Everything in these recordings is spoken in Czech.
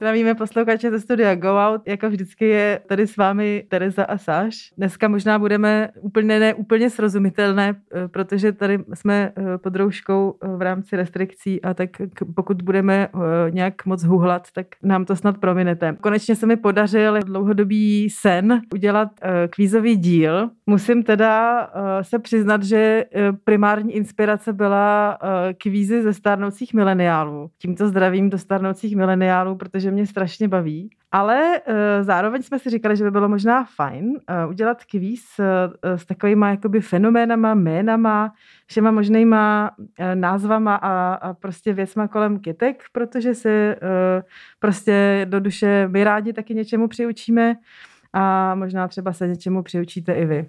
Zdravíme posluchače ze studia Go Out. Jako vždycky je tady s vámi Tereza a Sáš. Dneska možná budeme úplně ne úplně srozumitelné, eh, protože tady jsme eh, pod rouškou eh, v rámci restrikcí a tak pokud budeme nějak moc huhlat, tak nám to snad prominete. Konečně se mi podařil dlouhodobý sen udělat kvízový díl. Musím teda se přiznat, že primární inspirace byla kvízy ze stárnoucích mileniálů. Tímto zdravím do stárnoucích mileniálů, protože že mě strašně baví. Ale uh, zároveň jsme si říkali, že by bylo možná fajn uh, udělat kvíz uh, s takovýma jakoby fenoménama, jménama, všema možnýma názvama a, a prostě věcma kolem kytek, protože se uh, prostě do duše my rádi taky něčemu přiučíme a možná třeba se něčemu přiučíte i vy.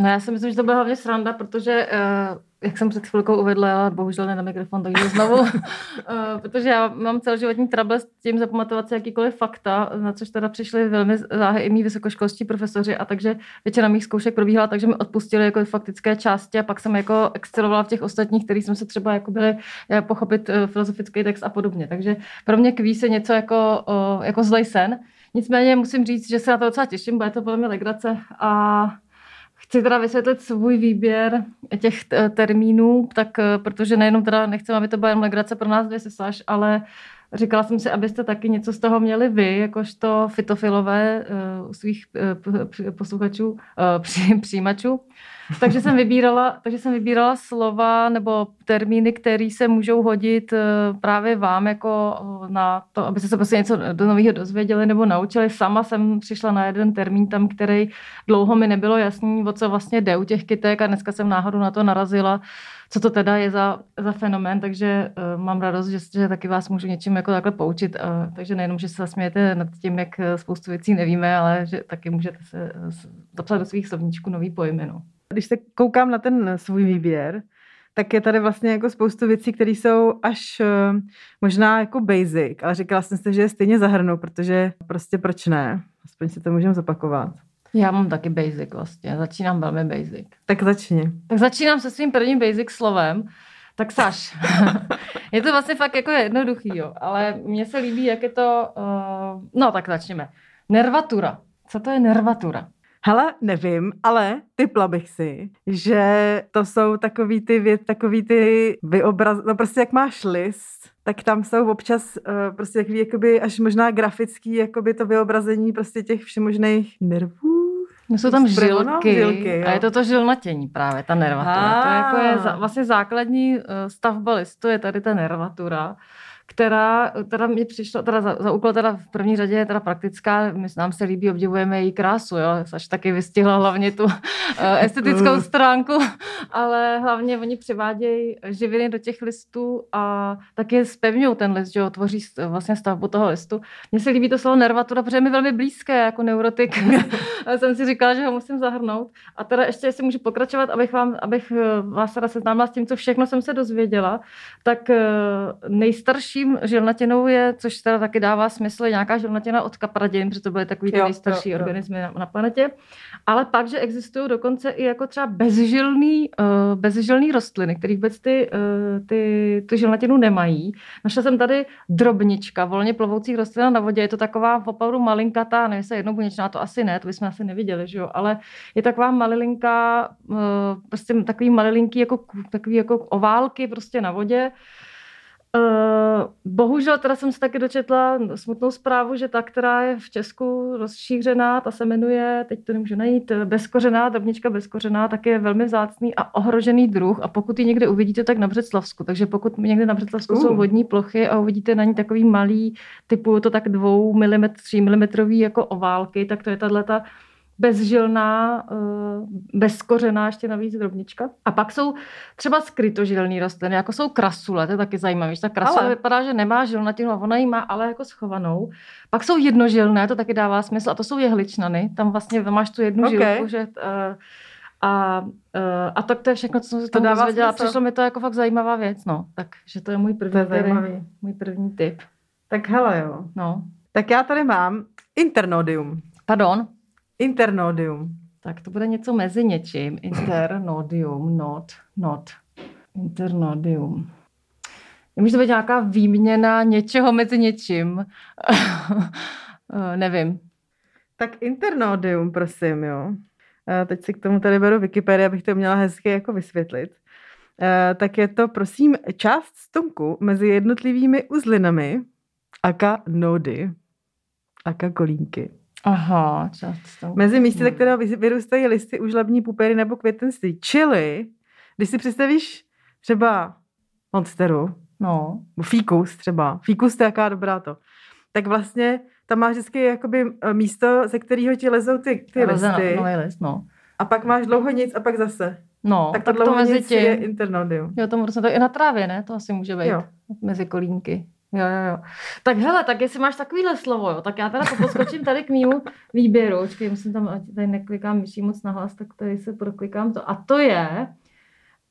No já si myslím, že to bude hlavně sranda, protože uh, jak jsem před chvilkou uvedla, bohužel ne na mikrofon, takže znovu, uh, protože já mám celoživotní trable s tím zapamatovat si jakýkoliv fakta, na což teda přišli velmi záhy i mý vysokoškolští profesoři a takže většina mých zkoušek probíhala, takže mi odpustili jako faktické části a pak jsem jako excelovala v těch ostatních, kterých jsme se třeba jako byli eh, pochopit filozofický text a podobně. Takže pro mě kvíz je něco jako, jako zlej sen. Nicméně musím říct, že se na to docela těším, bude to mě legrace a Chci teda vysvětlit svůj výběr těch termínů, tak eh, protože nejenom teda nechcem, aby to byla jen legrace pro nás dvě sesaž, ale říkala jsem si, abyste taky něco z toho měli vy, jakožto fitofilové uh, svých uh, posluchačů, přijímačů. Takže jsem vybírala, takže jsem vybírala slova nebo termíny, které se můžou hodit eh, právě vám jako eh, na to, abyste se prostě něco do nového dozvěděli nebo naučili. Sama jsem přišla na jeden termín tam, který dlouho mi nebylo jasný, o co vlastně jde u těch kytek a dneska jsem náhodou na to narazila co to teda je za, za fenomén, takže uh, mám radost, že, že taky vás můžu něčím jako takhle poučit. Uh, takže nejenom, že se zasmějete nad tím, jak spoustu věcí nevíme, ale že taky můžete se zapsat do svých slovníčků nový pojmy. Když se koukám na ten svůj výběr, tak je tady vlastně jako spoustu věcí, které jsou až uh, možná jako basic, ale říkala jsem si, že je stejně zahrnu, protože prostě proč ne? Aspoň si to můžeme zopakovat. Já mám taky basic vlastně, začínám velmi basic. Tak začni. Tak začínám se svým prvním basic slovem. Tak Saš, je to vlastně fakt jako jednoduchý, jo, ale mně se líbí, jak je to, uh, no tak začněme. Nervatura. Co to je nervatura? Hele, nevím, ale typla bych si, že to jsou takový ty, věc, takový ty vyobraz... No prostě jak máš list, tak tam jsou občas uh, prostě takový jakoby až možná grafický jakoby to vyobrazení prostě těch všemožných nervů. No jsou tam žilky, žilky a je to to žilnatění právě, ta nervatura. To je, jako je za, vlastně základní uh, stavba listu, je tady ta nervatura která teda mi přišla, teda za, za úkol teda v první řadě je teda praktická, my nám se líbí, obdivujeme její krásu, jo, až taky vystihla hlavně tu eh, estetickou stránku, ale hlavně oni přivádějí živiny do těch listů a taky spevňují ten list, že jo, tvoří vlastně stavbu toho listu. Mně se líbí to slovo nervatura, protože je mi velmi blízké jako neurotik. jsem si říkala, že ho musím zahrnout. A teda ještě, jestli můžu pokračovat, abych, vám, abych eh, vás teda seznámila s tím, co všechno jsem se dozvěděla, tak eh, nejstarší nejstarším žilnatinou je, což teda taky dává smysl, nějaká žilnatina od kapradin, protože to byly takový ty nejstarší jo, jo, organismy na, na planetě. Ale pak, že existují dokonce i jako třeba bezžilný, uh, bezžilný rostliny, které vůbec ty, uh, ty, tu žilnatinu nemají. Našla jsem tady drobnička, volně plovoucí rostlina na vodě. Je to taková opravdu malinkatá, nevím, se jednobuněčná, to asi ne, to bychom asi neviděli, že jo? ale je taková malilinká, uh, prostě takový malilinký, jako, takový jako oválky prostě na vodě. Uh, bohužel teda jsem se taky dočetla smutnou zprávu, že ta, která je v Česku rozšířená, ta se jmenuje, teď to nemůžu najít, bezkořená, drobnička bezkořená, tak je velmi vzácný a ohrožený druh a pokud ji někde uvidíte, tak na Břeclavsku. Takže pokud někde na Břeclavsku uh. jsou vodní plochy a uvidíte na ní takový malý, typu to tak dvou mm, tří milimetrový jako oválky, tak to je tahle ta bezžilná, eh, bezkořená ještě navíc drobnička. A pak jsou třeba skrytožilný rostliny, jako jsou krasule, to je taky zajímavé. Ta krasule ale. vypadá, že nemá žilnatinu a ona ji má ale jako schovanou. Pak jsou jednožilné, to taky dává smysl, a to jsou jehličnany. Tam vlastně máš tu jednu okay. žilku, že uh, a, uh, a tak to je všechno, co jsem se to dává dozvěděla. Přišlo mi to jako fakt zajímavá věc, no. Takže to je můj první, to je tady, můj první tip. Tak hele jo. No. Tak já tady mám internodium. Pardon? Internodium. Tak to bude něco mezi něčím. Internodium, not, not. Internodium. Může to být nějaká výměna něčeho mezi něčím. Nevím. Tak internodium, prosím, jo. Eh, teď si k tomu tady beru Wikipedia, abych to měla hezky jako vysvětlit. Eh, tak je to, prosím, část stonku mezi jednotlivými uzlinami, aka nody, aka kolínky. Aha, stonku. Mezi místy, ze kterého vyrůstají listy, užlební pupery nebo květenství. Čili, když si představíš třeba monsteru, no. fíkus třeba, fíkus to je jaká dobrá to, tak vlastně tam máš vždycky jakoby eh, místo, ze kterého ti lezou ty, ty listy. No, list, no. A pak máš dlouho nic a pak zase. No, tak, tak to mezi tím. je internodium. Jo, to to i na trávě, ne? To asi může být. Jo. Mezi kolínky. Jo, jo, jo. Tak hele, tak jestli máš takovýhle slovo, jo, tak já teda poskočím tady k mýmu výběru. Počkej, musím tam, ať tady neklikám myší moc nahlas, tak tady se proklikám to. A to je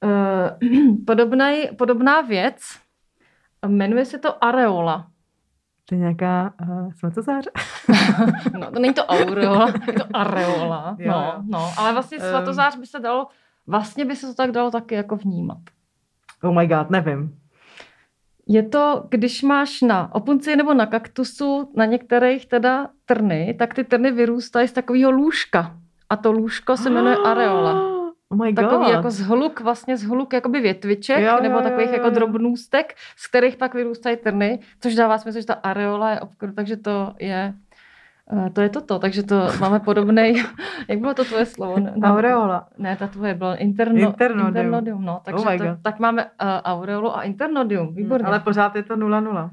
uh, podobnej, podobná věc, jmenuje se to areola. To je nějaká uh, svatozáře? no, to není to aureola, je to areola. Jo, no, no, ale vlastně svatozář by se dalo, vlastně by se to tak dalo taky jako vnímat. Oh my god, nevím. Je to, když máš na opunci nebo na kaktusu, na některých teda trny, tak ty trny vyrůstají z takového lůžka. A to lůžko se jmenuje areola. Oh my takový God. jako zhluk, vlastně zhluk jakoby větviček, jo, nebo jo, takových jo, jako jo. jako drobnůstek, z kterých pak vyrůstají trny, což dává smysl, že ta areola je obkru, takže to je to je toto, takže to máme podobný. jak bylo to tvoje slovo? No, aureola. Ne, ta tvoje bylo interno, internodium. internodium no, takže oh to, tak máme uh, aureolu a internodium, výborně. Hmm, ale pořád je to 0,0.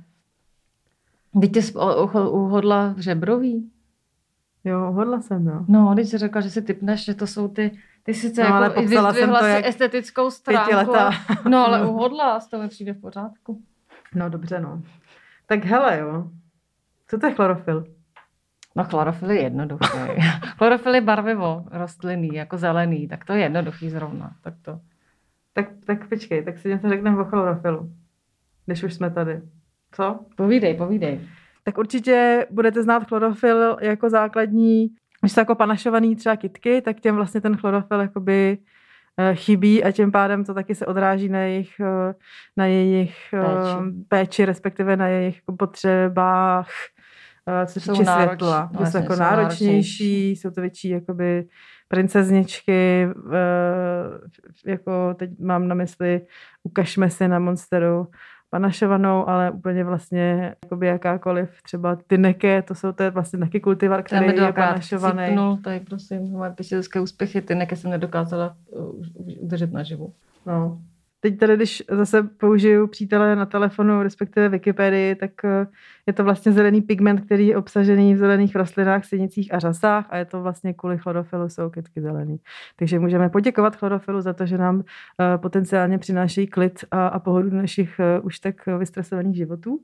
Víte, uhodla žebrový? Jo, uhodla jsem, jo. No, když jsi řekla, že si typneš, že to jsou ty ty sice no, jako ale popsala jsem to jak estetickou stránku. No, ale uhodla, z toho mi přijde v pořádku. No, dobře, no. Tak hele, jo. Co to je chlorofil? No chlorofil je jednoduchý. chlorofil je barvivo rostlinný, jako zelený, tak to je jednoduchý zrovna. Tak to. Tak, tak počkej, tak si něco řekneme o chlorofilu, když už jsme tady. Co? Povídej, povídej. Tak určitě budete znát chlorofil jako základní když jsou jako panašovaný třeba kitky, tak těm vlastně ten chlorofil jakoby eh, chybí a tím pádem to taky se odráží na jejich, eh, na jejich eh, péči. péči, respektive na jejich potřebách, co se týče světla. No, jsou jako náročnější, náročnější, jsou to větší jakoby princezničky, jako teď mám na mysli, ukažme si na Monsteru, panašovanou, ale úplně vlastně jakoby jakákoliv, třeba ty neke, to jsou to vlastně taky kultivar, který je panašovaný. Cipnul, tady prosím, moje pěštělské úspěchy, ty neke jsem nedokázala udržet naživu. No. Teď tady, když zase použiju přítele na telefonu, respektive Wikipedii, tak eh, je to vlastně zelený pigment, který je obsažený v zelených rostlinách, synicích a řasách a je to vlastně kvůli chlorofilu jsou kytky zelený. Takže můžeme poděkovat chlorofilu za to, že nám eh, potenciálně přináší klid a, a pohodu našich eh, už tak vystresovaných životů.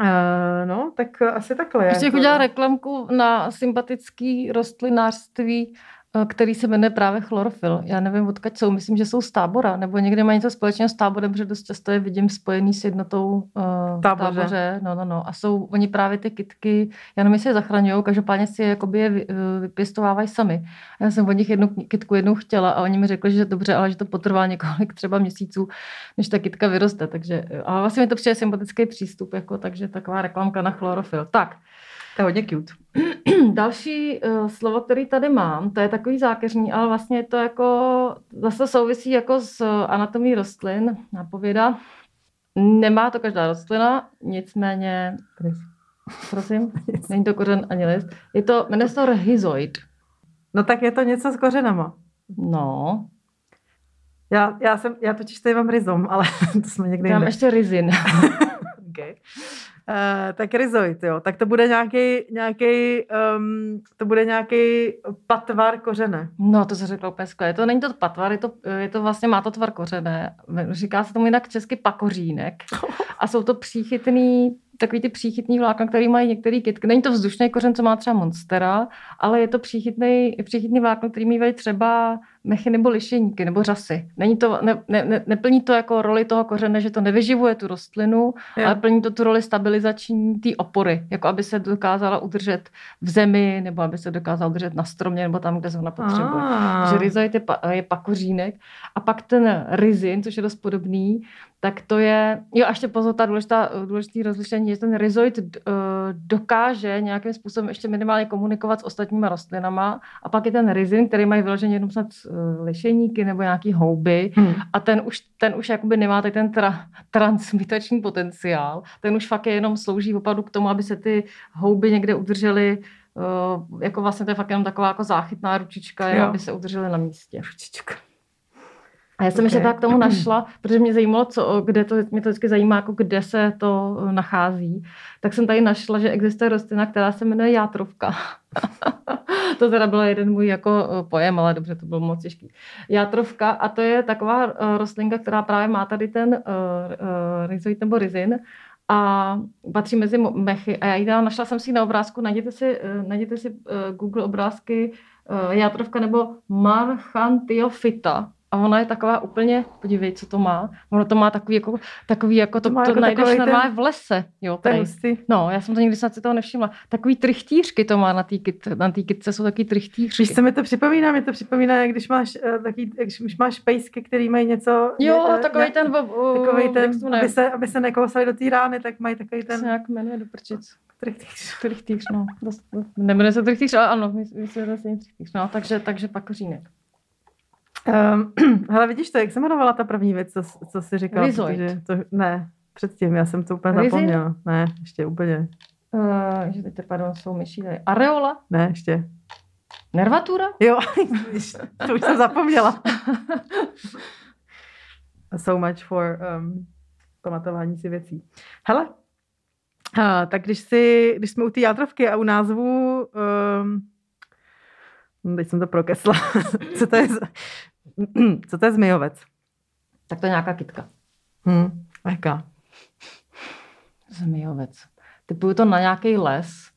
Uh, no, tak asi takhle. Ještě jako udělala reklamku na sympatický rostlinářství který se jmenuje právě chlorofil. Já nevím, odkud jsou, myslím, že jsou z tábora, nebo někde mají něco společného s táborem, protože dost často je vidím spojený s jednotou uh, táboře. táboře. No, no, no. A jsou oni právě ty kitky, já nevím, jestli je zachraňují, každopádně si je, jakoby je uh, vypěstovávají sami. A já jsem od nich jednu kitku jednou chtěla a oni mi řekli, že dobře, ale že to potrvá několik třeba měsíců, než ta kitka vyroste. Takže, a vlastně mi to přijde sympatický přístup, jako, takže taková reklamka na chlorofil. Tak, to je hodně cute. Další uh, slovo, který tady mám, to je takový zákeřní, ale vlastně je to jako, zase souvisí jako s anatomí rostlin, napověda. Nemá to každá rostlina, nicméně, prosím, není to kořen ani list. Je to, jmenuje se rhizoid. No tak je to něco s kořenama. No. Já, já, jsem, já totiž tady mám rizom, ale to jsme někdy Já mám ještě rizin. Uh, tak rizoid, jo. Tak to bude nějaký, nějaký um, to bude nějaký patvar kořené. No, to se řekla úplně skvěle. To není to patvar, je to, je to vlastně, má to tvar kořené. Říká se tomu jinak česky pakořínek. A jsou to příchytný, takový ty příchytný vlákna, který mají některý kytky. Není to vzdušný kořen, co má třeba monstera, ale je to příchytný, příchytný vlákno, který mývají třeba mechy nebo lišeníky nebo řasy. Není to, ne, ne, neplní to jako roli toho kořene, že to nevyživuje tu rostlinu, jo. ale plní to tu roli stabilizační té opory, jako aby se dokázala udržet v zemi, nebo aby se dokázala udržet na stromě, nebo tam, kde se ona potřebuje. Ah. Že rizoid je, pa, je pakořínek. A pak ten rizin, což je dost podobný, tak to je, jo a ještě pozor, ta důležitá, důležitý rozlišení, že ten rizoid uh, dokáže nějakým způsobem ještě minimálně komunikovat s ostatníma rostlinama a pak je ten rizin, který mají vyloženě jenom snad uh, lišeníky nebo nějaký houby hmm. a ten už, ten už jakoby nemá tady ten tra, transmitační potenciál, ten už fakt je jenom slouží opravdu k tomu, aby se ty houby někde udržely uh, jako vlastně to je fakt jenom taková jako záchytná ručička, jo. aby se udržely na místě. Ručička. A já jsem okay. ještě tak k tomu našla, protože mě zajímalo, co, kde to, mě to vždycky zajímá, jako kde se to eh, nachází. Tak jsem tady našla, že existuje rostlina, která se jmenuje játrovka. to teda byl jeden můj jako eh, pojem, ale dobře, to bylo moc těžký. Játrovka a to je taková eh, rostlinka, která právě má tady ten uh, uh, rizoid nebo rizin a patří mezi mechy. A já ji našla jsem si na obrázku, najděte si, najděte si Google obrázky játrovka nebo Marchantiofita a ona je taková úplně, podívej, co to má. Ono to má takový jako, takový jako to, to, to jako najdeš normálně v lese. Jo, no, já jsem to nikdy snad si toho nevšimla. Takový trichtířky to má na té kyt, na tý kytce, jsou takový trichtířky. Když se mi to připomíná, mi to připomíná, jak když máš, uh, takový, když máš pejsky, který mají něco... Jo, uh, takový ne, ten... Uh, takový ten, aby se, aby se nekousali do té rány, tak mají takový ten... Se nějak jmenuje do prčic. Trichtýř. Trichtýř, no. Nemenuje se trichtýř, ale ano, myslím, že to je trichtýř. No, takže, takže pak řínek. Um, hele, vidíš to, jak se jmenovala ta první věc, co, co jsi říkala? Rizoid. To, ne, předtím, já jsem to úplně Rizin? zapomněla. Ne, ještě úplně. Uh, že teď, pardon, jsou myší tady. Areola? Ne, ještě. Nervatura? Jo, to už jsem zapomněla. so much for um, pamatování si věcí. Hele, uh, tak když, si, když jsme u té játrovky a u názvu um, teď jsem to prokesla. Co to je? Co to je zmijovec? Tak to je nějaká kytka. Hmm, jaká? Zmijovec. Typuju to na nějaký les.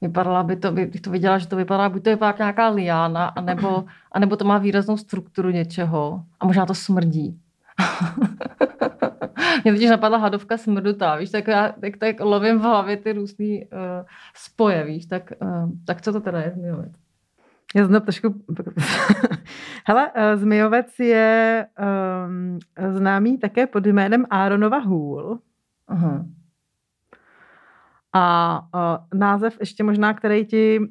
Vypadala by to, bych to viděla, že to vypadá, buď to je pak nějaká liána, anebo, anebo to má výraznou strukturu něčeho a možná to smrdí. Mě totiž napadla hadovka smrdutá, víš, tak já tak, tak lovím v hlavě ty různé uh, spoje, víš, tak, uh, tak co to teda je zmijovec? Já znám trošku... Hele, eh, Zmijovec je um, známý také pod jménem Áronova hůl. Aha. A uh, název ještě možná, který ti, uh,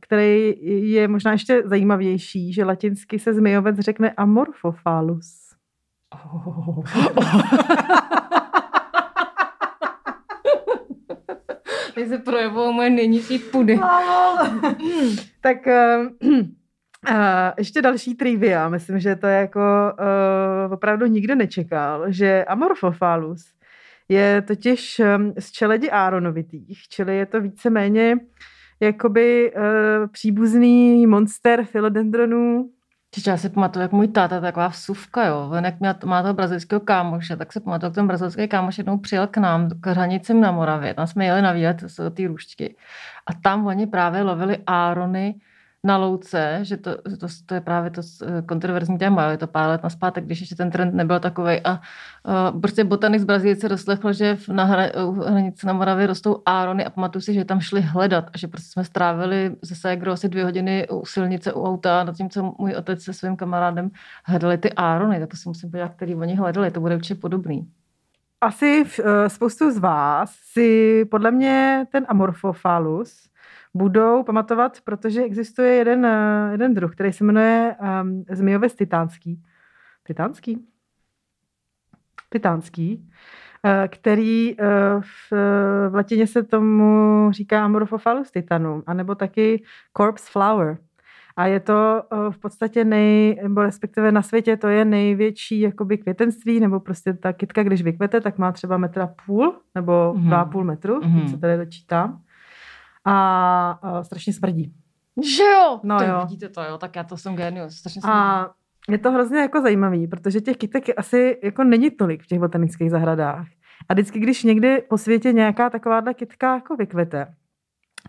který je možná ještě zajímavější, že latinsky se zmijovec řekne amorphophalus. Oh. Tady se projevují moje nejnižší pudy. tak uh, Uh, ještě další trivia, myslím, že to je jako uh, opravdu nikdo nečekal, že Amorphophalus je totiž um, z čeledi Aaronovitých, čili je to víceméně jakoby uh, příbuzný monster philodendronů Čiže já si pamatuju, jak můj táta, taková vsuvka, jo. On jak má toho brazilského kámoše, tak se pamatuju, jak ten brazilský kámoš jednou přijel k nám, k hranicím na Moravě. Tam jsme jeli na výlet z té růžky. A tam oni právě lovili árony, na louce, že to, to, to je právě to eh, kontroverzní téma, je to pár let naspátek, když ještě ten trend nebyl takový. A uh, prostě botanik z Brazílie se doslechl, že na hra, hranici na Moravě rostou árony a pamatuju si, že tam šli hledat a že prostě jsme strávili ze Ségro asi dvě hodiny u silnice u auta, nad tím, co můj otec se svým kamarádem hledali ty árony, tak to si musím podívat, který oni hledali, to bude určitě podobný. Asi uh, spoustu z vás si podle mě ten Amorphophallus budou pamatovat, protože existuje jeden, eh, jeden druh, který se jmenuje um, zmijovec titánský. Titánský? Titánský, uh, který uh, v, v latině se tomu říká Amorphophallus titanum, anebo taky corpse flower. A je to v podstatě nej, nebo respektive na světě to je největší jakoby květenství, nebo prostě ta kytka, když vykvete, tak má třeba metra půl, nebo mm-hmm. dva půl metru, mm-hmm. se tady dočítám a, a strašně smrdí. Že jo? No to jo. Vidíte to, jo? Tak já to jsem genius. Strašně smrdí. A je to hrozně jako zajímavý, protože těch kytek asi jako není tolik v těch botanických zahradách. A vždycky, když někdy po světě nějaká takováhle kytka jako vykvete,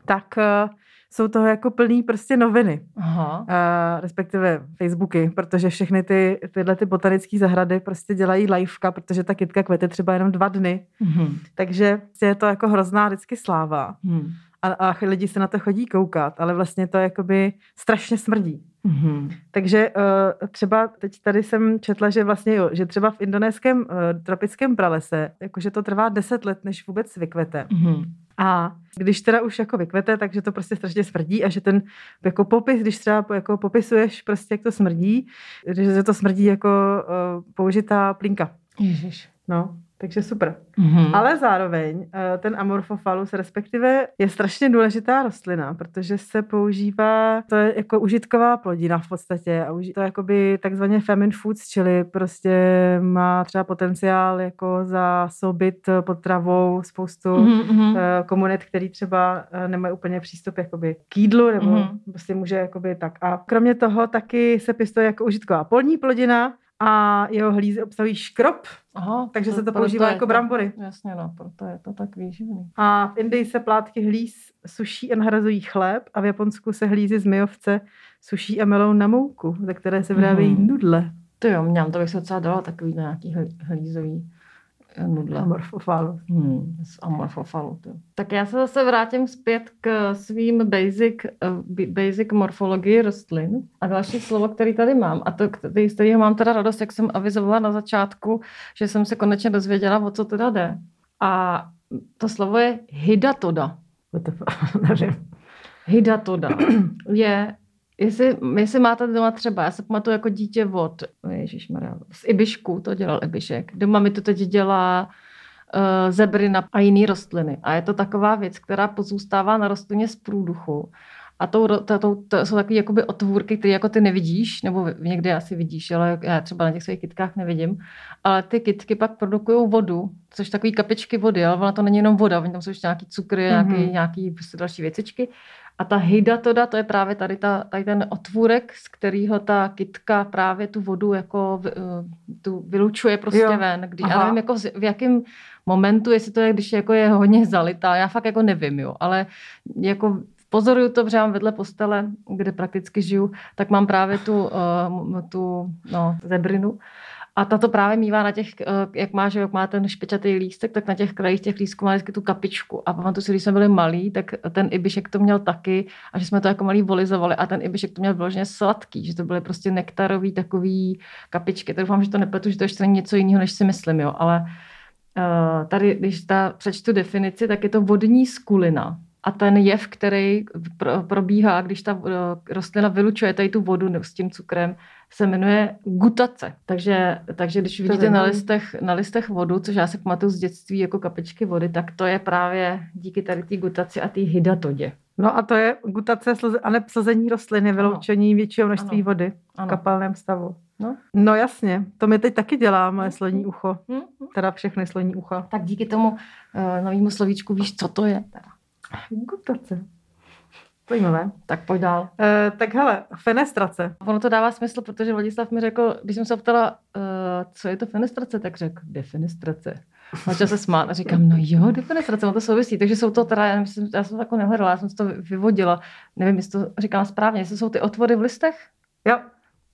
tak uh, jsou toho jako plný prostě noviny. Aha. Uh, respektive Facebooky, protože všechny ty, tyhle ty botanické zahrady prostě dělají liveka, protože ta kytka kvete třeba jenom dva dny. Mm-hmm. Takže je to jako hrozná vždycky sláva. Mm. A, a lidi se na to chodí koukat, ale vlastně to jakoby strašně smrdí. Mm-hmm. Takže uh, třeba teď tady jsem četla, že vlastně jo, že třeba v indonéském uh, tropickém pralese, jakože to trvá 10 let, než vůbec vykvete. Mm-hmm. A když teda už jako vykvete, takže to prostě strašně smrdí a že ten jako popis, když třeba jako popisuješ prostě, jak to smrdí, že to smrdí jako uh, použitá plínka. Ježiš. No, takže super. Mm-hmm. Ale zároveň eh, ten Amorphophallus respektive je strašně důležitá rostlina, protože se používá, to je jako užitková plodina v podstatě a to je jakoby takzvaně famine foods, čili prostě má třeba potenciál jako zásobit potravou spoustu mm-hmm. komunit, který třeba eh, nemají úplně přístup jakoby k jídlu nebo mm-hmm. prostě může jakoby tak. A kromě toho taky se pěstuje jako užitková polní plodina, a jeho hlízy obsahují škrob, Aha, takže to, se to používá jako to, brambory. Jasně, no, proto je to tak výživný. A v Indii se plátky hlíz suší a nahrazují chléb a v Japonsku se hlízy z myjovce suší a melou na mouku, ze které se vyrábějí mm. nudle. To jo, mňam, to bych se docela dala takový nějaký hlízový nudle. Amorfofalu. Hmm, z amorfofalu. To. Tak já se zase vrátím zpět k svým basic, uh, basic morfologii rostlin. A další slovo, který tady mám, a to, který, z kterého mám teda radost, jak jsem avizovala na začátku, že jsem se konečně dozvěděla, o co teda jde. A to slovo je hydatoda. Nevím. Hydatoda je Jestli, jestli máte doma třeba, já se pamatuju jako dítě od, ježišmarja, z Ibišku to dělal Ibišek. Doma mi to teď dělá uh, zebrina a jiné rostliny. A je to taková věc, která pozůstává na rostlině z průduchu. A to, to, to, to jsou takové jakoby otvůrky, které jako ty nevidíš, nebo někdy asi vidíš, ale já třeba na těch svých kytkách nevidím. Ale ty kytky pak produkují vodu, což takový kapičky vody, ale ona to není jenom voda, oni tam jsou ještě nějaký cukry, mm-hmm. nějaký, nějaký prostě další věcičky. A ta hydatoda, to je právě tady, ta, tady ten otvůrek, z kterého ta kytka právě tu vodu jako eh, tu vylučuje prostě jo. ven. Kdy, já nevím, jako v, v jakém momentu, jestli to je, když jako je hodně zalitá, já fakt jako nevím, jo, ale jako pozoruju to, protože mám vedle postele, kde prakticky žiju, tak mám právě tu, uh, tu no, zebrinu a ta to právě mývá na těch, eh, jak má, že jak má ten špečatý lístek, tak na těch krajích těch lístků má vždycky tu kapičku. A pamatuju si, když jsme byli malí, tak ten ibišek to měl taky a že jsme to jako malí volizovali a ten ibišek to měl vyloženě sladký, že to byly prostě nektarový takový kapičky. Tak doufám, že to nepletu, že to ještě není něco jiného, než si myslím, jo. Ale uh, tady, když ta přečtu definici, tak je to vodní skulina. A ten jev, který probíhá, když ta eh, rostlina vylučuje tady tu vodu s tím cukrem, se jmenuje gutace. Takže, takže když vidíte na listech, na listech vodu, což já si pamatuju z dětství jako kapičky vody, tak to je právě díky tady té gutaci a té hydatodě. No a to je gutace a nepsazení rostliny, vyloučení ano. většího množství ano. vody ano. v kapalném stavu. No. no jasně, to mi teď taky dělá moje sloní ucho. Hmm. Teda všechny sloní ucha. Tak díky tomu uh, novému slovíčku víš, co to je. Teda. Gutace. Zajímavé. Tak pojď dál. Uh, tak hele, fenestrace. Ono to dává smysl, protože Vladislav mi řekl, když jsem se ptala, uh, co je to fenestrace, tak řekl, defenestrace. Začal se smát a říkám, no jo, defenestrace, ono to souvisí. Takže jsou to teda, já, myslím, já jsem to jako nehledala, já jsem to vyvodila. Nevím, jestli to říkám správně, jestli jsou ty otvory v listech? Jo.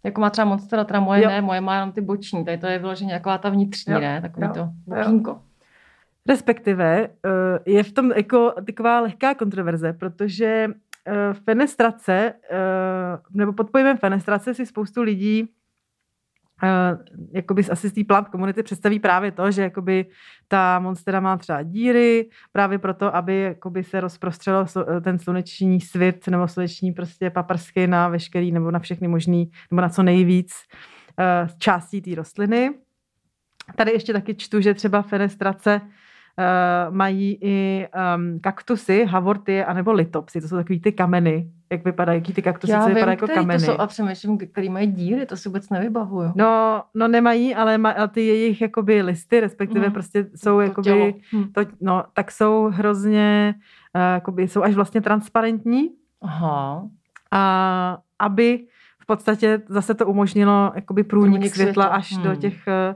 Jako má třeba monstera, teda moje jo. ne, moje má jenom ty boční, tady to je vyloženě jako ta vnitřní, jo. ne, takový jo. to bokínko. Respektive eh, je v tom jako taková lehká kontroverze, protože uh, fenestrace, uh, nebo pod pojmem fenestrace si spoustu lidí jakoby asi z té plant komunity představí právě to, že jakoby ta monstera má třeba díry, právě proto, aby jakoby se rozprostřelo ten sluneční svit nebo sluneční prostě paprsky na veškerý nebo na všechny možný, nebo na co nejvíc částí té rostliny. Tady ještě taky čtu, že třeba fenestrace mají i um, kaktusy, havorty anebo litopsy. To jsou takový ty kameny. Jak vypadají, jaký ty kaktusy, co vypadají jako kameny. To jsou, a přemýšlím, který mají díry, to si vůbec nevybavuju. No, no nemají, ale, ma, ale ty jejich jakoby listy, respektive mm. prostě jsou to jakoby, hm. to, no, tak jsou hrozně, uh, jakoby, jsou až vlastně transparentní. Aha. A aby v podstatě zase to umožnilo jakoby průnik, průnik světla, světla až hmm. do těch uh,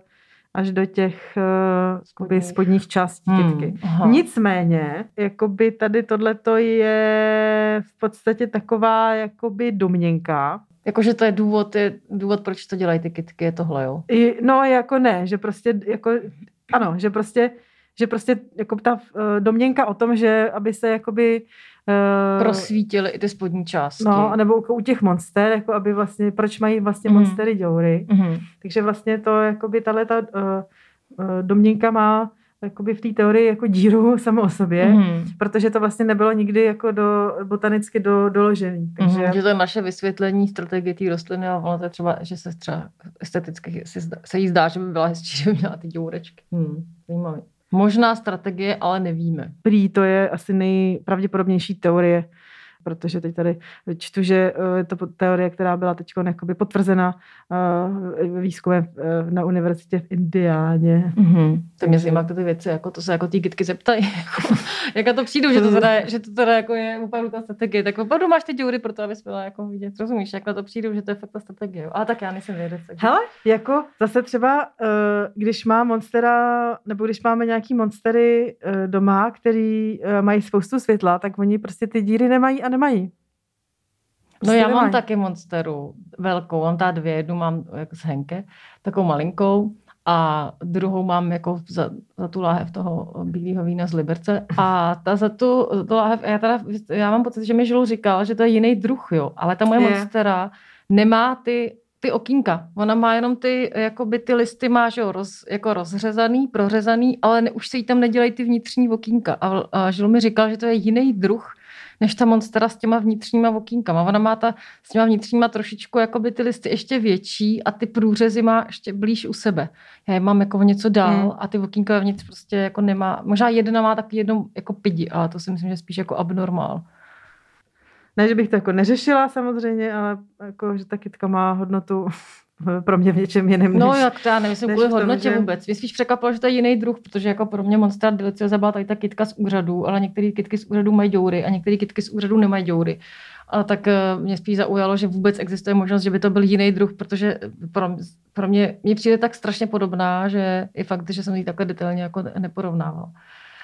až do těch uh, spodních. spodních částí hmm, kytky. Aha. Nicméně, jakoby tady tohleto je v podstatě taková jakoby domněnka, Jakože to je důvod, je důvod, proč to dělají ty kytky, je tohle, jo? I, no, jako ne, že prostě, jako, ano, že prostě, že prostě jako ta uh, domněnka o tom, že aby se jakoby uh, prosvítily i ty spodní části. No, nebo u těch monster, jako aby vlastně, proč mají vlastně mm. monstery děury. Mm. Takže vlastně to, jakoby tahle ta uh, domněnka má jakoby v té teorii jako díru samo o sobě, mm. protože to vlastně nebylo nikdy jako do, botanicky do, doložený. Takže... Mm, že to je naše vysvětlení strategie té rostliny a ono to je třeba, že se třeba esteticky se, se jí zdá, že by byla hezčí, že by měla ty děurečky. Mm, zajímavý. Možná strategie, ale nevíme. Prý to je asi nejpravděpodobnější teorie protože teď tady čtu, že eh, je to teorie, která byla teď potvrzena eh, výzkumem eh, na univerzitě v Indiáně. Mm-hmm. To mě zajímá, ty věci, jako to se jako ty kytky zeptají. Jak to přijdu, že to teda, že to teda jako je opravdu ta strategie. Tak opravdu máš ty děury pro to, abys byla jako vidět. Rozumíš, jak na to přijdu, že to je fakt ta strategie. Ale tak já nejsem vědec. Takže... Hele, jako zase třeba, když má monstera, nebo když máme nějaký monstery doma, který mají spoustu světla, tak oni prostě ty díry nemají a nemají. No prostě já nemají. mám taky monsteru velkou, mám ta dvě, jednu mám jako z Henke, takovou malinkou a druhou mám jako za, za tu láhev toho bílého vína z Liberce a ta za tu, tu láhev, já, teda, já mám pocit, že mi Žulu říkal, že to je jiný druh, jo, ale ta moje je. monstera nemá ty ty okýnka. Ona má jenom ty, jakoby ty listy má, že jo, roz, jako rozřezaný, prořezaný, ale ne, už se jí tam nedělají ty vnitřní okýnka. A, a Žil mi říkal, že to je jiný druh, než ta monstera s těma vnitřníma okýnkama. Ona má ta s těma vnitřníma trošičku jakoby ty listy ještě větší a ty průřezy má ještě blíž u sebe. Já je mám jako něco dál hmm. a ty okýnka vnitř prostě jako nemá. Možná jedna má taky jednou jako pidi, ale to si myslím, že spíš jako abnormál. Ne, že bych to jako neřešila samozřejmě, ale jako, že ta kytka má hodnotu pro mě v něčem jiném. No, než, jak to já nemyslím kvůli hodnotě že... vůbec. Mě spíš překvapilo, že to je jiný druh, protože jako pro mě Monster Deliciosa byla tady ta kytka z úřadu, ale některé kytky z úřadu mají děury a některé kytky z úřadu nemají děury. A tak eh, mě spíš zaujalo, že vůbec existuje možnost, že by to byl jiný druh, protože pro, pro mě, mě přijde tak strašně podobná, že je fakt, že jsem ji takhle detailně jako neporovnával.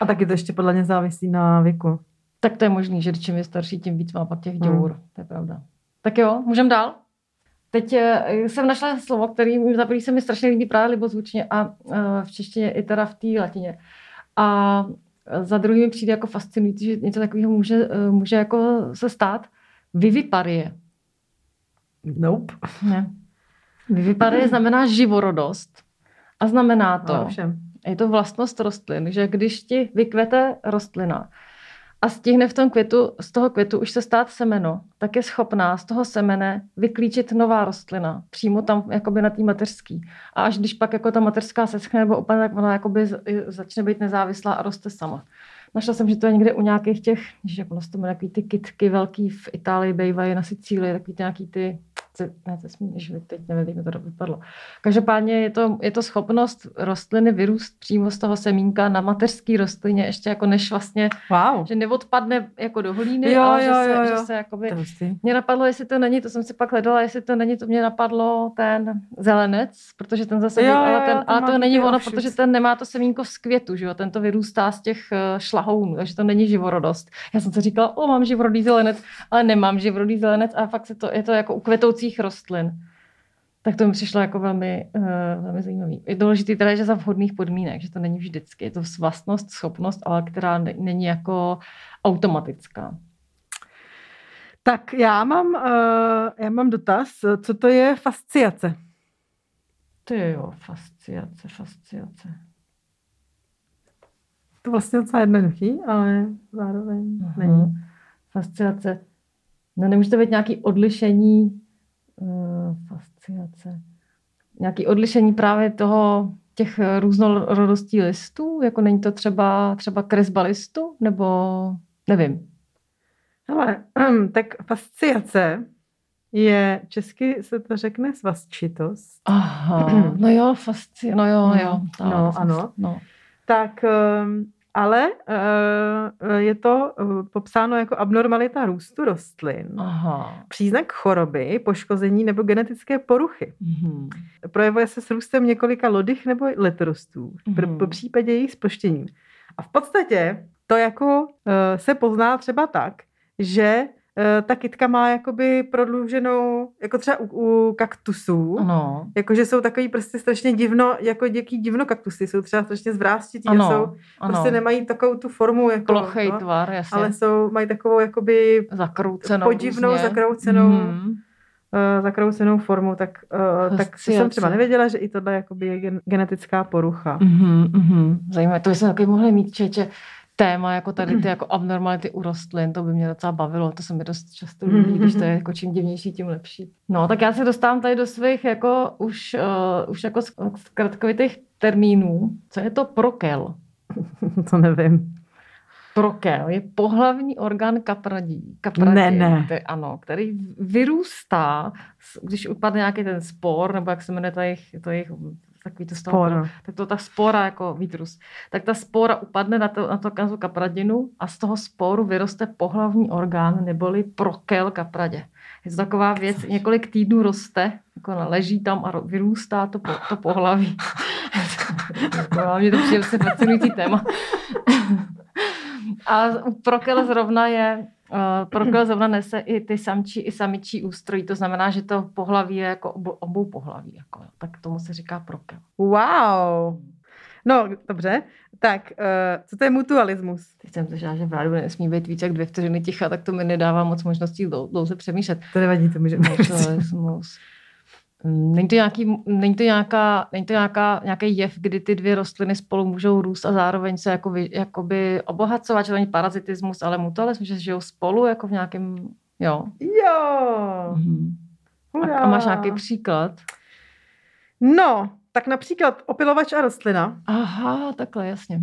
A taky to ještě podle mě závisí na věku. Tak to je možný, že čím je starší, tím víc má pak těch děur. Hmm. To je pravda. Tak jo, můžeme dál? Teď eh, jsem našla slovo, který, za který se mi strašně líbí právě libozvučně a eh, v češtině i teda v té latině. A za druhý mi přijde jako fascinující, že něco takového může, eh, může jako se stát. Viviparie. Nope. Ne. Viviparie znamená živorodost. A znamená to, no, je to vlastnost rostlin, že když ti vykvete rostlina, a stihne v tom květu, z toho květu už se stát semeno, tak je schopná z toho semene vyklíčit nová rostlina, přímo tam jakoby na té mateřský. A až když pak jako ta mateřská seschne nebo úplně, tak ona jakoby začne být nezávislá a roste sama. Našla jsem, že to je někde u nějakých těch, že jak to takový ty kitky velký v Itálii bývají na Sicílii, takový ty nějaký ty ne, to smí, že teď nevím, jak to vypadlo. Každopádně je to, je to schopnost rostliny vyrůst přímo z toho semínka na mateřské rostlině, ještě jako než vlastně, wow. že neodpadne jako do hlíny, jo, ale jo, že, se, jo, jo. že se jakoby, mě napadlo, jestli to není, to jsem si pak hledala, jestli to není, to mě napadlo ten zelenec, protože ten zase, jo, ale, ten, jo, ale to není ono, protože ten nemá to semínko z květu, že jo, ten to vyrůstá z těch eh, šlahounů, takže to není živorodost. Já jsem si říkala, o, mám živorodý zelenec, ale nemám živorodý zelenec a fakt se to, je to jako u kvetoucí rostoucích rostlin. Tak to mi přišlo jako velmi, uh, velmi zajímavý. Je důležité teda, že za vhodných podmínek, že to není vždycky. Je to vlastnost, schopnost, ale která ne, není jako automatická. Tak já mám, uh, já mám dotaz, co to je fasciace? To je jo, fasciace, fasciace. To vlastně docela jednoduchý, ale zároveň uh-huh. není. Fasciace. No nemůže to být nějaký odlišení fasciace. Nějaký odlišení právě toho, těch různorodostí listů? Jako není to třeba, třeba kresba listu? Nebo nevím. Ale tak fasciace je, česky se to řekne svazčitost. Aha, no jo, fasci, no jo, jo. no, no ano. No. Tak um, ale uh, je to uh, popsáno jako abnormalita růstu rostlin, Aha. příznak choroby, poškození nebo genetické poruchy. Mm-hmm. Projevuje se s růstem několika lodych nebo letorostů, mm-hmm. po případě jejich spoštěním. A v podstatě to jako uh, se pozná třeba tak, že Eh, ta kytka má jakoby prodlouženou, jako třeba u, u kaktusů, ano. jakože jsou takový prostě strašně divno, jako jaký divno kaktusy, jsou třeba strašně zvrástitý, ano. jsou, ano. prostě nemají takovou tu formu, jako, Plochej no, tvar, jasně. ale jsou, mají takovou jakoby zakroucenou podivnou, různě. zakroucenou mm. uh, zakroucenou formu, tak, uh, tak jsem třeba nevěděla, že i tohle jakoby je gen, genetická porucha. Mm-hmm, mm-hmm. Zajímavé, to bychom taky mohli mít, čeče, téma, jako tady ty jako abnormality u rostlin, to by mě docela bavilo, to se mi dost často líbí, když to je jako čím divnější, tím lepší. No, tak já se dostávám tady do svých jako už, uh, už jako zkratkovitých termínů. Co je to prokel? to nevím. Prokel je pohlavní orgán kapradí. kapradí ne, ne. Který, ano, který vyrůstá, když upadne nějaký ten spor, nebo jak se jmenuje to jejich, to jejich takový to spora. tak to ta spora jako výtrus. Tak ta spora upadne na to, na to kazu kapradinu a z toho sporu vyroste pohlavní orgán neboli prokel kapradě. Je to taková věc, několik týdnů roste, jako leží tam a vyrůstá to, po, to pohlaví. Mě to přijde fascinující téma. a prokel zrovna je Uh, Prokel zrovna nese i ty samčí, i samičí ústrojí, to znamená, že to pohlaví je jako obou, obou pohlaví. Jako, tak tomu se říká prokel. Wow! No, dobře. Tak, uh, co to je mutualismus? Teď jsem slyšela, že v rádu nesmí být více jak dvě vteřiny ticha, tak to mi nedává moc možností dlouze přemýšlet. To nevadí, to můžeme. Mutualismus. Není to, nějaký, není to, nějaká, není to nějaká, nějaký jev, kdy ty dvě rostliny spolu můžou růst a zároveň se jako jakoby obohacovat, že to není parazitismus, ale mutualismus, že žijou spolu jako v nějakém, jo. Jo. Mhm. A, a máš nějaký příklad? No, tak například opilovač a rostlina. Aha, takhle, jasně.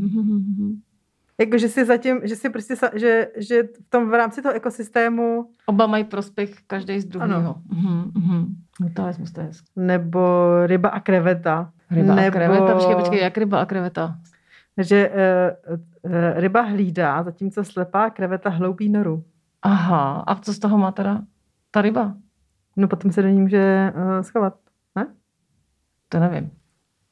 Jako, že si zatím, že si prostě, že, že v tom v rámci toho ekosystému... Oba mají prospěch každý z druhého. Mhm, mhm. No to je, to je Nebo ryba a kreveta. Ryba nebo... a kreveta, počkej, počkej, jak ryba a kreveta? Že uh, uh, ryba hlídá, zatímco slepá kreveta hloubí noru. Aha, a co z toho má teda ta ryba? No potom se do ní může uh, schovat, ne? To nevím.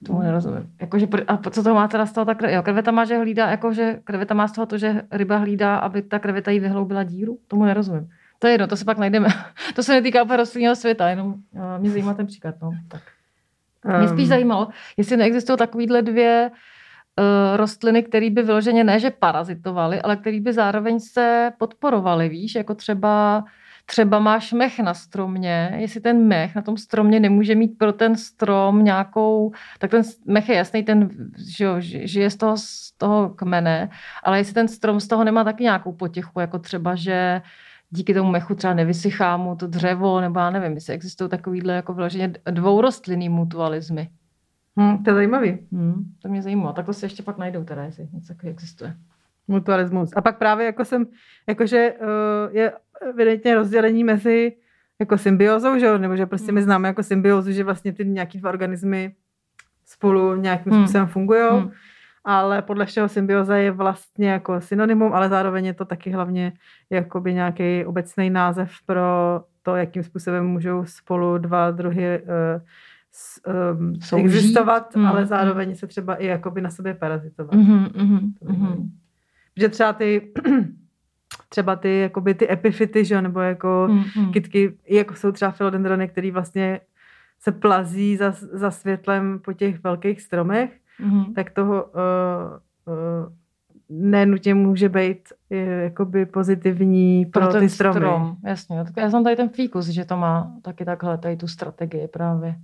Tomu nerozumím. Jakože, a co to má teda z toho ta kreveta? Jo, kreveta má, že hlídá, jakože kreveta má z toho to, že ryba hlídá, aby ta kreveta jí vyhloubila díru? Tomu nerozumím. To je jedno, to se pak najdeme. to se netýká úplně rostlinného světa, jenom uh, mě zajímá ten příklad. No. Tak. Um. Mě spíš um. zajímalo, jestli neexistují takovýhle dvě uh, rostliny, které by vyloženě ne, že parazitovaly, ale které by zároveň se podporovaly, víš, jako třeba třeba máš mech na stromě, jestli ten mech na tom stromě nemůže mít pro ten strom nějakou, tak ten mech je jasný, ten že jo, žije z toho, z toho kmene, ale jestli ten strom z toho nemá taky nějakou potěchu, jako třeba, že díky tomu mechu třeba nevysychá mu to dřevo, nebo já nevím, jestli existují takovýhle jako vyloženě dvourostlinný mutualismy. Hmm, to je zajímavý. Hmm, to mě zajímá. Tak to si ještě pak najdou teda, jestli něco takového existuje. Mutualismus. A pak právě jako jsem, jakože uh, je evidentně rozdělení mezi jako symbiózou, že nebo že prostě my hmm. známe jako symbiózu, že vlastně ty nějaký dva organismy spolu nějakým hmm. způsobem fungují, hmm. ale podle všeho symbioza je vlastně jako synonymum, ale zároveň je to taky hlavně jakoby nějaký obecný název pro to, jakým způsobem můžou spolu dva druhy uh, s, um, existovat, hmm. ale zároveň se třeba i jakoby na sobě parazitovat. Hmm, hmm, hmm. Že třeba ty třeba ty, jakoby ty epifity, že? nebo jako mm, mm. kytky, jako jsou třeba filodendrony, které vlastně se plazí za, za světlem po těch velkých stromech, mm. tak toho uh, uh, nenutně může být jakoby pozitivní pro, pro ty stromy. Strom, jasně. Já jsem tady ten fíkus, že to má taky takhle tady tu strategii právě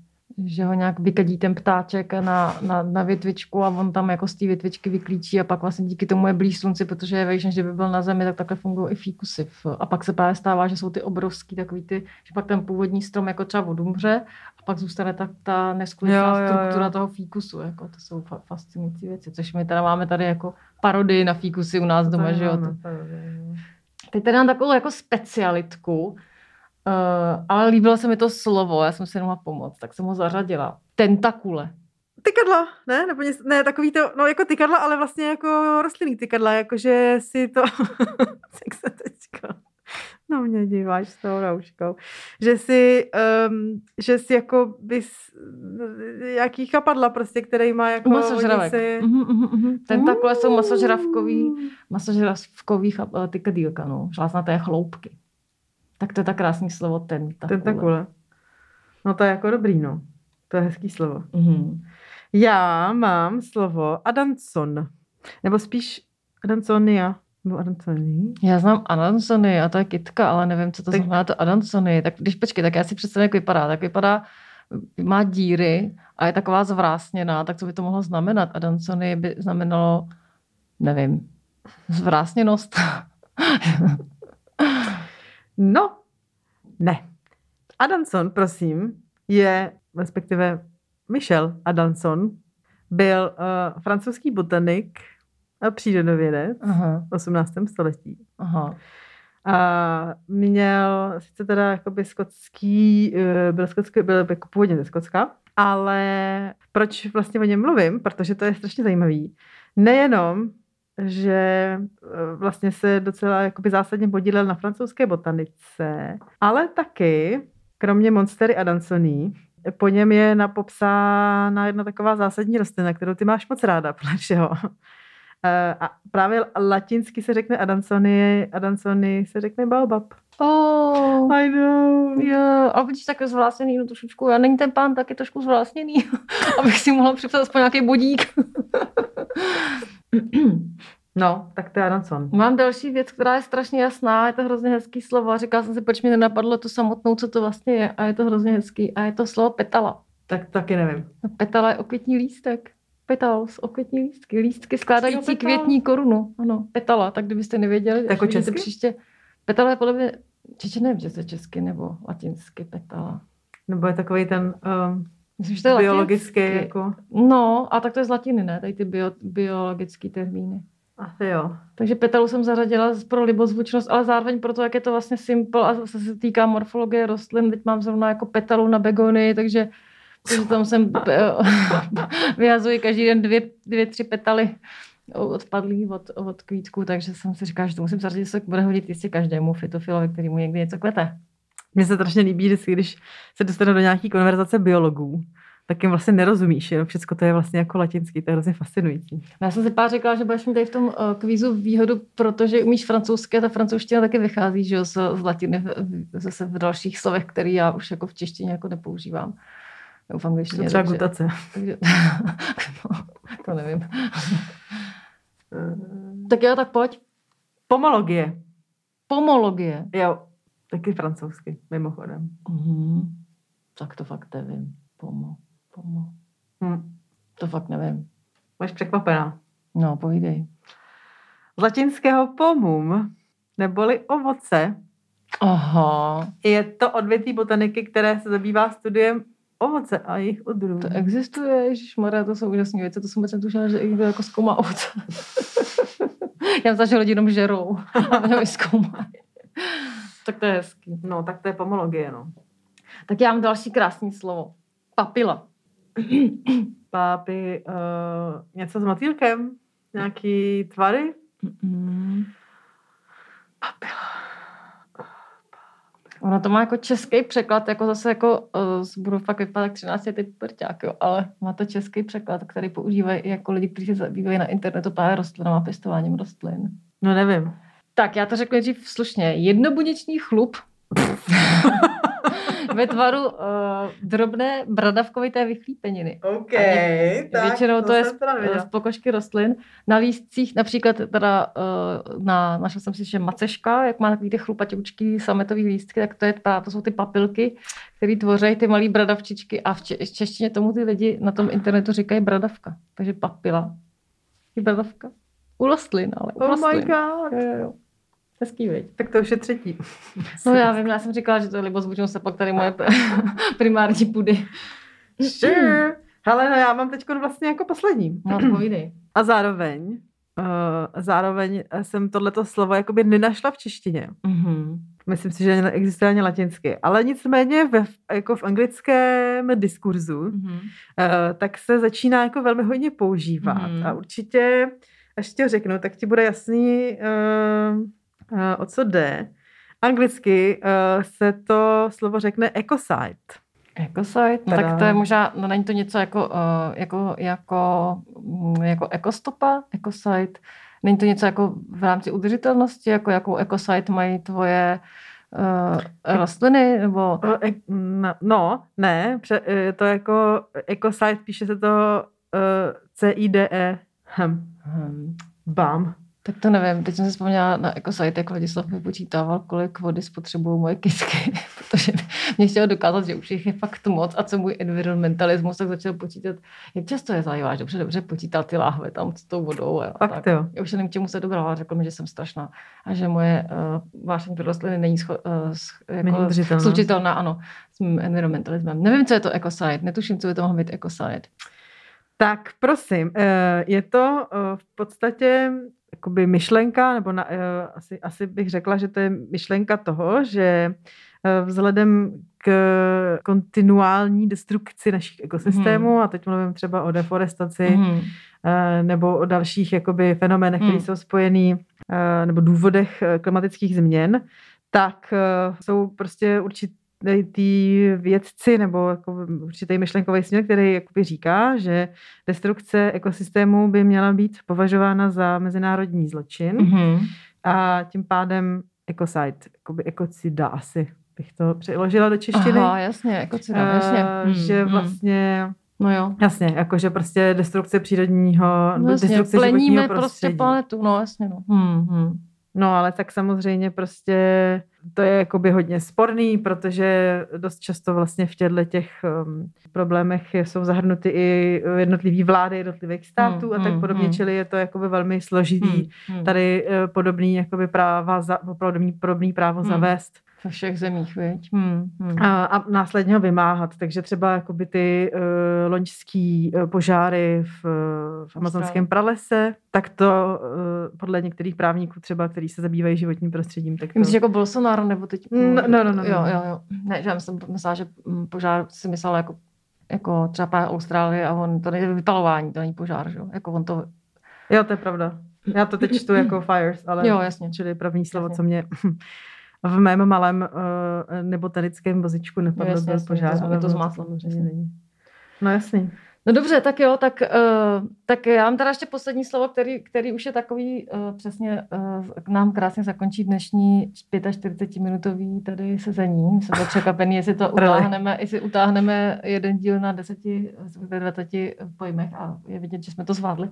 že ho nějak vykadí ten ptáček na, na, na větvičku a on tam jako z té větvičky vyklíčí a pak vlastně díky tomu je blíž slunci, protože je vejš, než kdyby byl na zemi, tak takhle fungují i fíkusy. A pak se právě stává, že jsou ty obrovský takový ty, že pak ten původní strom jako třeba odumře a pak zůstane tak ta neskonečná struktura jo. toho fíkusu. Jako, to jsou fa- fascinující věci, což my teda máme tady jako parodii na fíkusy u nás doma, že jo. To... Teď tady mám takovou jako specialitku, Uh, ale líbilo se mi to slovo, já jsem si nemohla pomoct, tak jsem ho zařadila. Tentakule. Tykadla, ne? Nebo něco, ne, takový to, no jako tykadla, ale vlastně jako rostlinný tykadla, jakože si to, jak se teďka na mě díváš s tou rouškou, že si, um, že si jako bys, jaký chapadla prostě, který má jako Masožravek. Si... Uh-huh, uh-huh, uh-huh. Tentakule uh, jsou masožravkový, masožravkový eh, tykadýlka, no, žláznaté chloupky. Tak to je tak krásný slovo tentakule. Tentakule. No to je jako dobrý, no. To je hezký slovo. Uh-huh. Já mám slovo Adanson. Nebo spíš Adansonia. Nebo Adansony? Já znám Adansony a to je kytka, ale nevím, co to tak... znamená to Adansony. Tak když počkej, tak já si představím, jak vypadá. Tak vypadá, má díry a je taková zvrásněná, tak co by to mohlo znamenat? Adansony by znamenalo, nevím, zvrásněnost. no, ne. Adanson, prosím, je, respektive Michel Adanson, byl uh, francouzský botanik, a přírodovědec Aha. v 18. století. Aha. A měl sice teda jakoby skotský, eh, byl, skotský, byl jako původně ze Skotska, ale proč vlastně o něm mluvím? Protože to je strašně zajímavý. Nejenom, že eh, vlastně se docela jakoby zásadně podílel na francouzské botanice, ale taky, kromě Monstery a Dansoní, po něm je napopsána jedna taková zásadní rostlina, kterou ty máš moc ráda, podle všeho. Eh, a právě latinsky se řekne Adansony, Adansony se řekne Baobab. Oh, I know. Jo, a vidíš tak zvláštněný, no trošičku. A není ten pán taky trošku zvláštněný, abych si mohla připsat aspoň nějaký bodík. No, tak to je Adanson. Mám další věc, která je strašně jasná, je to hrozně hezký slovo. A říkala jsem si, proč mi nenapadlo tu samotnou, co to vlastně je. A je to hrozně hezký. A je to slovo petala. Tak taky nevím. Petala je okvětní lístek petals, okvětní lístky, lístky skládající květní korunu. Ano, petala, tak kdybyste nevěděli, jako česky? příště. Petala je podle mě, či nevím, že se česky nebo latinsky petala. Nebo je takový ten um, Myslím, že to je biologický. Latinsky. Jako... No, a tak to je z latiny, ne? Tady ty bio, biologické termíny. Asi jo. Takže petalu jsem zařadila pro libozvučnost, ale zároveň proto, jak je to vlastně simple a zase se týká morfologie rostlin. Teď mám zrovna jako petalu na begony, takže protože tam jsem eh, vyhazuji každý den dvě, dvě tři petaly odpadlý od, od kvítků, takže jsem si říkala, že to musím zařadit, se bude hodit jistě každému fitofilovi, který mu někdy něco kvete. Mně se strašně líbí, vždycky, když se dostane do nějaký konverzace biologů, tak jim vlastně nerozumíš, jenom všechno to je vlastně jako latinský, to je hrozně fascinující. Já jsem si pár říkala, že budeš mít tady v tom uh, kvízu výhodu, protože umíš francouzské, ta francouzština taky vychází že, z, z latiny zase v dalších slovech, který já už jako v češtině jako nepoužívám v angličtině. Třeba takže, gutace. Takže, no, to nevím. tak jo, tak pojď. Pomologie. Pomologie. Jo, taky francouzsky, mimochodem. Mm-hmm. Tak to fakt nevím. Pomo, pomo. Hm. To fakt nevím. Máš překvapená. No, povídej. Z latinského pomum, neboli ovoce, Aha. Je to odvětví botaniky, které se zabývá studiem ovoce a jejich odrůd. To existuje, Ježíš Maria, to jsou úžasné věci, to jsem vůbec netušila, že někdo jako zkoumá ovoce. Já jsem že lidi jenom žerou a zkoumají. Tak to je hezký. No, tak to je pomologie, no. Tak já mám další krásný slovo. Papila. Pápy, uh, něco s motýlkem? Nějaký tvary? Mm-mm. Papila. Ono to má jako český překlad, jako zase jako, uh, budu fakt vypadat jak 13 typ prťák, jo, ale má to český překlad, který používají jako lidi, kteří se zabývají na internetu právě rostlinama a pěstováním rostlin. No nevím. Tak, já to řeknu nejdřív slušně. Jednobuněčný chlup ve tvaru uh, drobné bradavkovité vychlípeniny. OK, tak, Většinou to, to je z, z pokožky rostlin. Na lístcích například teda uh, na, našel jsem si, že maceška, jak má takový ty chlupatoučký sametový lístky, tak to, je, to jsou ty papilky, které tvoří ty malé bradavčičky a v češtině tomu ty lidi na tom internetu říkají bradavka. Takže papila. Je bradavka. U rostlin, ale u oh rostlin. my god. Jo, jo, jo. Hezký, viď? Tak to už je třetí. No já vím, já jsem říkala, že to je libozvučnost, pak tady moje primární pudy. Sure. Hele, no já mám teď vlastně jako poslední. No, povídej. A zároveň, uh, zároveň jsem tohleto slovo jakoby nenašla v češtině. Mm-hmm. Myslím si, že existuje ani latinsky. Ale nicméně ve, jako v anglickém diskurzu, mm-hmm. uh, tak se začíná jako velmi hodně používat. Mm-hmm. A určitě, až ti to řeknu, tak ti bude jasný, uh, o co jde. Anglicky uh, se to slovo řekne ecocide. Ecocide? No, tak to je možná, no není to něco jako, uh, jako, jako, mm, jako ekostopa, ecocide? Není to něco jako v rámci udržitelnosti, jako jakou ecosite mají tvoje uh, rostliny? Nebo... No, ne, to jako ecosite, píše se to uh, C-I-D-E. Hm. Hmm. Bam. Tak to nevím, teď jsem se vzpomněla na EcoSite, jak Vladislav mi počítával, kolik vody spotřebují moje kisky, protože mě chtěl dokázat, že už jich je fakt moc a co můj environmentalismus, tak začal počítat, jak často je zajímáš, dobře, dobře počítal ty láhve tam s tou vodou. A fakt tak. jo. Já už nevím, čemu se dobrala, řekl mi, že jsem strašná a že moje uh, vášeň pro rostliny není scho, uh, jako slučitelná, ano, s mým environmentalismem. Nevím, co je to EcoSite, netuším, co by to mohlo být EcoSite. Tak prosím, eh, je to v podstatě jakoby myšlenka, nebo na, uh, asi, asi bych řekla, že to je myšlenka toho, že uh, vzhledem k kontinuální destrukci našich ekosystémů, mm. a teď mluvím třeba o deforestaci, mm. nebo o dalších jakoby fenoménech, mm. které jsou spojený, nebo důvodech klimatických změn, tak jsou prostě určitě ty vědci nebo jako určitý myšlenkový směr, který jakoby říká, že destrukce ekosystému by měla být považována za mezinárodní zločin mm-hmm. a tím pádem ecocide, jakoby ekocida asi bych to přeložila do češtiny. Aha, jasně, ekocida, uh, jasně. Hmm, že hmm. vlastně No jo. Jasně, jakože prostě destrukce přírodního, no jasně, destrukce životního prostě prostředí. prostě planetu, no jasně. No. Hmm, hmm. No ale tak samozřejmě prostě to je jakoby hodně sporný, protože dost často vlastně v těchto těch um, problémech jsou zahrnuty i jednotlivé vlády jednotlivých států hmm, a tak hmm, podobně, hmm. čili je to jakoby velmi složitý hmm. tady uh, podobný jakoby práva, za, podobný, podobný právo hmm. zavést ve všech zemích, viď? Hmm, hmm. A, a následně ho vymáhat. Takže třeba jakoby ty uh, loňský uh, požáry v, v amazonském pralese, tak to uh, podle některých právníků třeba, kteří se zabývají životním prostředím. Tak to... Myslíš jako Bolsonaro nebo teď? No, no, no, no. Jo, jo, jo. Ne, že já myslím, myslela, že požár si myslel jako, jako třeba Austrálie a on, to není vypalování, to není požár, že? Jako on to... Jo, to je pravda. Já to teď čtu jako fires, ale jo, jasně. čili první slovo, jasně. co mě v mém malém uh, nebotanickém vozičku nepadlo no, jasně, požár. To, to zmátlo. Samozřejmě není. No jasný. No dobře, tak jo, tak, uh, tak já mám teda ještě poslední slovo, který, který už je takový uh, přesně uh, k nám krásně zakončí dnešní 45-minutový tady sezení. Jsem překvapený, jestli to utáhneme, jestli utáhneme jeden díl na deseti, 20 pojmech a je vidět, že jsme to zvládli.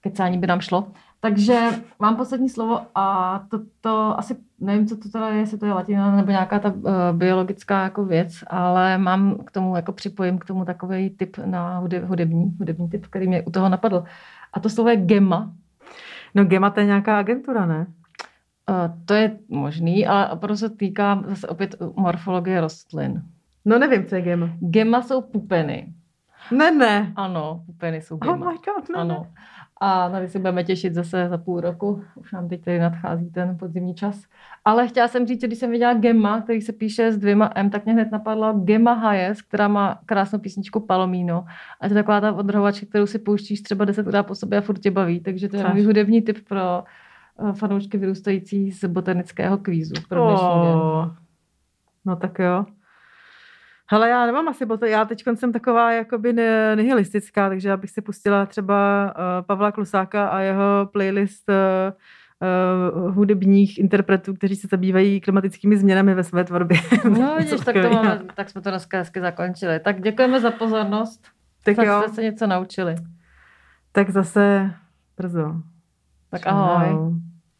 Kecání by nám šlo. Takže mám poslední slovo a to, to asi nevím, co to teda je, jestli to je latina nebo nějaká ta uh, biologická jako věc, ale mám k tomu, jako připojím k tomu takový typ na hudeb, hudební, hudební typ, který mě u toho napadl. A to slovo je Gemma. No Gemma to je nějaká agentura, ne? Uh, to je možný, ale opravdu se týká zase opět morfologie rostlin. No nevím, co je Gemma. Gemma jsou pupeny. Ne, ne. Ano, pupeny jsou Gemma. Oh my god, ne, ano. Ne. A tady si budeme těšit zase za půl roku. Už nám teď tady nadchází ten podzimní čas. Ale chtěla jsem říct, že když jsem viděla Gemma, který se píše s dvěma M, tak mě hned napadla Gemma Hayes, která má krásnou písničku Palomino. A je to taková ta odrhovačka, kterou si pouštíš třeba desetkrát po sobě a furt tě baví. Takže to je můj hudební tip pro eh, fanoušky vyrůstající z botanického kvízu pro dnešní oh. den. No tak jo. Hele, já nemám asi, bo já teď jsem taková jakoby nihilistická, takže já bych si pustila třeba uh, Pavla Klusáka a jeho playlist uh, uh, hudebních interpretů, kteří se zabývají klimatickými změnami ve své tvorbě. No vidíš, tak, to máme, tak jsme to dneska hezky zakončili. Tak děkujeme za pozornost. Tak jo. jste se něco naučili. Tak zase brzo. Tak ahoj. Čau.